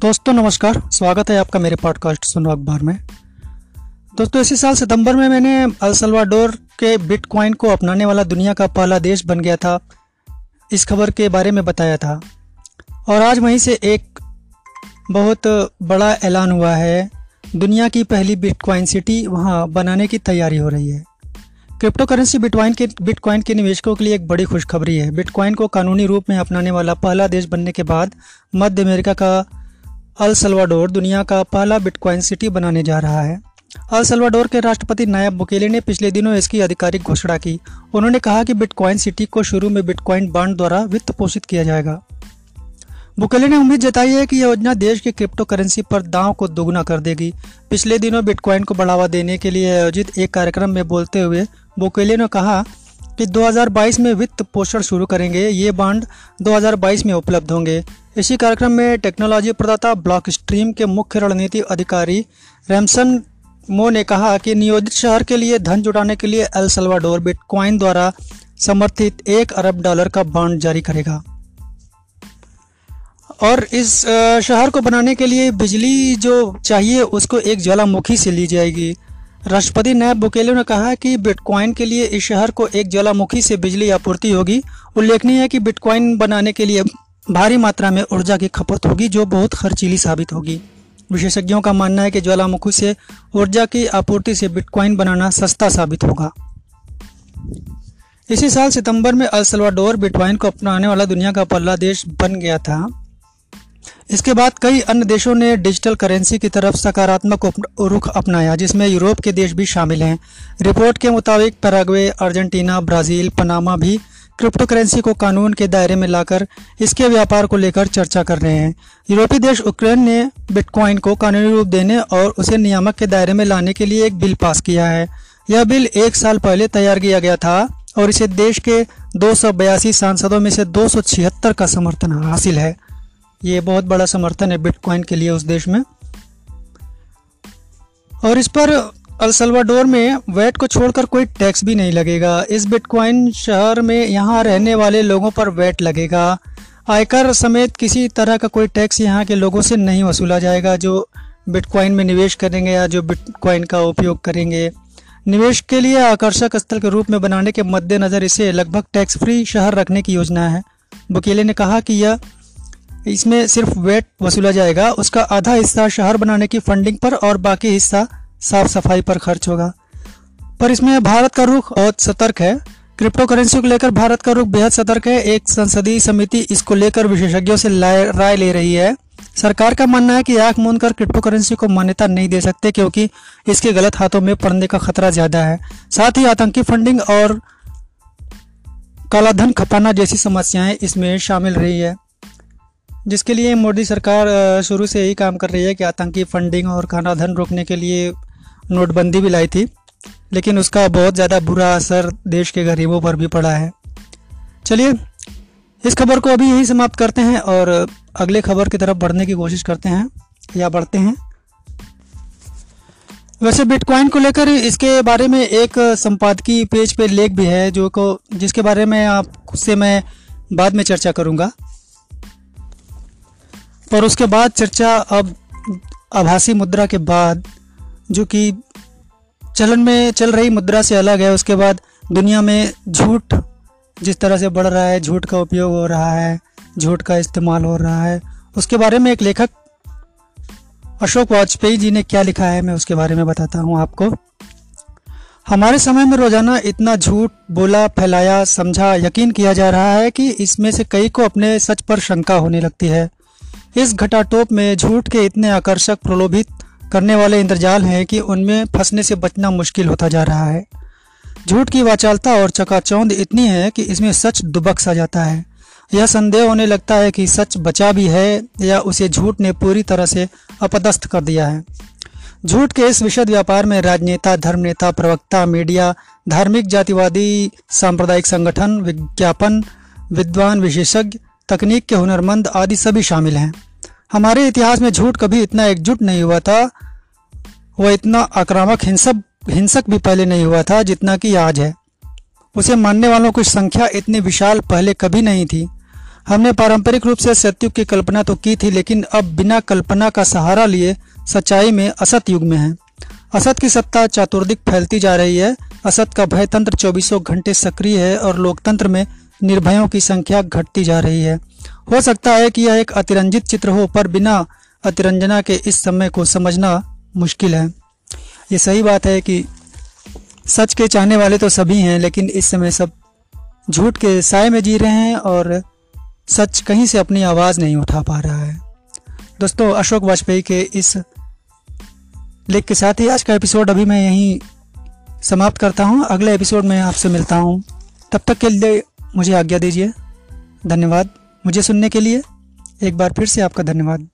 दोस्तों, नमस्कार। स्वागत है आपका मेरे पॉडकास्ट सुनो अखबार में। दोस्तों, इसी साल सितंबर में मैंने अल सल्वाडोर के बिटकॉइन को अपनाने वाला दुनिया का पहला देश बन गया था। इस खबर के बारे में बताया था। और आज वहीं से एक बहुत बड़ा ऐलान हुआ है। दुनिया की पहली बिटकॉइन सिटी वहाँ बनाने की तैयारी हो रही है। क्रिप्टो करेंसी बिटकॉइन के बिटकॉइन के निवेशकों के लिए एक बड़ी खुशखबरी है। बिटकॉइन को कानूनी रूप में अपनाने वाला पहला देश बनने के बाद मध्य अमेरिका का अल सल्वाडोर दुनिया का पहला बिटकॉइन सिटी बनाने जा रहा है। अल सल्वाडोर के राष्ट्रपति नायब बुकेले ने पिछले दिनों इसकी आधिकारिक घोषणा की। उन्होंने कहा कि बिटकॉइन सिटी को शुरू में बिटकॉइन बांड द्वारा वित्त पोषित किया जाएगा। बुकेले ने उम्मीद जताई है कि यह योजना देश की क्रिप्टो करेंसी पर दांव को दोगुना कर देगी। पिछले दिनों बिटकॉइन को बढ़ावा देने के लिए आयोजित एक कार्यक्रम में बोलते हुए बुकेले ने कहा कि 2022 में वित्त पोषण शुरू करेंगे। ये बांड 2022 में उपलब्ध होंगे। इसी कार्यक्रम में टेक्नोलॉजी प्रदाता ब्लॉक स्ट्रीम के मुख्य रणनीति अधिकारी रैमसन मो ने कहा कि नियोजित शहर के लिए धन जुटाने के लिए एल सल्वाडोर बिटकॉइन द्वारा समर्थित एक अरब डॉलर का बॉन्ड जारी करेगा। और इस शहर को बनाने के लिए बिजली जो चाहिए उसको एक ज्वालामुखी से ली जाएगी। राष्ट्रपति नैब बुकेले ने कहा कि बिटकॉइन के लिए इस शहर को एक ज्वालामुखी से बिजली आपूर्ति होगी। उल्लेखनीय है कि बिटकॉइन बनाने के लिए भारी मात्रा में ऊर्जा की खपत होगी, जो बहुत खर्चीली साबित होगी। विशेषज्ञों का मानना है कि ज्वालामुखी से ऊर्जा की आपूर्ति से बिटकॉइन बनाना सस्ता साबित होगा। इसी साल सितंबर में अल सल्वाडोर बिटकॉइन को अपनाने वाला दुनिया का पहला देश बन गया था। इसके बाद कई अन्य देशों ने डिजिटल करेंसी की तरफ़ सकारात्मक रुख अपनाया, जिसमें यूरोप के देश भी शामिल हैं। रिपोर्ट के मुताबिक, पैराग्वे, अर्जेंटीना, ब्राज़ील, पनामा भी क्रिप्टो करेंसी को कानून के दायरे में लाकर इसके व्यापार को लेकर चर्चा कर रहे हैं। यूरोपीय देश यूक्रेन ने बिटकॉइन को कानूनी रूप देने और उसे नियामक के दायरे में लाने के लिए एक बिल पास किया है। यह बिल एक साल पहले तैयार किया गया था और इसे देश के दो सौ बयासी सांसदों में से दो सौ छिहत्तर का समर्थन हासिल है। ये बहुत बड़ा समर्थन है बिटकॉइन के लिए उस देश में। और इस पर अल सल्वाडोर में वैट को छोड़कर कोई टैक्स भी नहीं लगेगा। इस बिटकॉइन शहर में यहाँ रहने वाले लोगों पर वैट लगेगा। आयकर समेत किसी तरह का कोई टैक्स यहाँ के लोगों से नहीं वसूला जाएगा, जो बिटकॉइन में निवेश करेंगे या जो बिटकॉइन का उपयोग करेंगे। निवेश के लिए आकर्षक स्थल के रूप में बनाने के मद्देनज़र इसे लगभग टैक्स फ्री शहर रखने की योजना है। वकीले ने कहा कि यह इसमें सिर्फ़ वेट वसूला जाएगा, उसका आधा हिस्सा शहर बनाने की फंडिंग पर और बाकी हिस्सा साफ़ सफ़ाई पर खर्च होगा। पर इसमें भारत का रुख बहुत सतर्क है। क्रिप्टो करेंसी को लेकर भारत का रुख बेहद सतर्क है। एक संसदीय समिति इसको लेकर विशेषज्ञों से राय ले रही है। सरकार का मानना है कि आँख मूंद कर क्रिप्टो करेंसी को मान्यता नहीं दे सकते क्योंकि इसके गलत हाथों में पड़ने का खतरा ज़्यादा है। साथ ही आतंकी फंडिंग और कालाधन खपाना जैसी समस्याएँ इसमें शामिल रही है। जिसके लिए मोदी सरकार शुरू से ही काम कर रही है कि आतंकी फंडिंग और कालाधन रोकने के लिए नोटबंदी भी लाई थी, लेकिन उसका बहुत ज़्यादा बुरा असर देश के गरीबों पर भी पड़ा है। चलिए, इस खबर को अभी यही समाप्त करते हैं और अगले खबर की तरफ़ बढ़ने की कोशिश करते हैं, या बढ़ते हैं। वैसे बिटकॉइन को लेकर इसके बारे में एक संपादकीय पेज पे लेख भी है, जो को, जिसके बारे में आपसे मैं बाद में चर्चा करूँगा। पर उसके बाद चर्चा अब आभासी मुद्रा के बाद जो कि चलन में चल रही मुद्रा से अलग है, उसके बाद दुनिया में झूठ जिस तरह से बढ़ रहा है, झूठ का उपयोग हो रहा है, झूठ का इस्तेमाल हो रहा है, उसके बारे में एक लेखक अशोक वाजपेयी जी ने क्या लिखा है, मैं उसके बारे में बताता हूँ आपको। हमारे समय में रोज़ाना इतना झूठ बोला, फैलाया, समझा, यकीन किया जा रहा है कि इसमें से कई को अपने सच पर शंका होने लगती है। इस घटाटोप में झूठ के इतने आकर्षक, प्रलोभित करने वाले इंद्रजाल हैं कि उनमें फंसने से बचना मुश्किल होता जा रहा है। झूठ की वाचालता और चकाचौंध इतनी है कि इसमें सच दुबक सा जाता है। यह संदेह होने लगता है कि सच बचा भी है या उसे झूठ ने पूरी तरह से अपदस्थ कर दिया है। झूठ के इस विशद व्यापार में राजनेता, धर्मनेता, प्रवक्ता, मीडिया, धार्मिक जातिवादी, सांप्रदायिक संगठन, विज्ञापन, विद्वान, विशेषज्ञ, तकनीक के हुनरमंद आदि सभी शामिल हैं। हमारे इतिहास में झूठ कभी इतना एकजुट नहीं हुआ था वह इतना आक्रामक, हिंसक हिंसक भी पहले नहीं हुआ था जितना कि आज है। उसे मानने वालों की संख्या इतनी विशाल पहले कभी नहीं थी। हमने पारंपरिक रूप से सत्युग की कल्पना तो की थी, लेकिन अब बिना कल्पना का सहारा लिए सच्चाई में असत युग में है। असत की सत्ता चातुर्दिक फैलती जा रही है। असत का भय तंत्र चौबीसों घंटे सक्रिय है और लोकतंत्र में निर्भयों की संख्या घटती जा रही है। हो सकता है कि यह एक अतिरंजित चित्र हो, पर बिना अतिरंजना के इस समय को समझना मुश्किल है। ये सही बात है कि सच के चाहने वाले तो सभी हैं, लेकिन इस समय सब झूठ के साय में जी रहे हैं और सच कहीं से अपनी आवाज़ नहीं उठा पा रहा है। दोस्तों, अशोक वाजपेयी के इस लेख के साथ ही आज का एपिसोड अभी मैं यहीं समाप्त करता हूँ। अगले एपिसोड में आपसे मिलता हूँ। तब तक के लिए मुझे आज्ञा दीजिए। धन्यवाद। मुझे सुनने के लिए एक बार फिर से आपका धन्यवाद।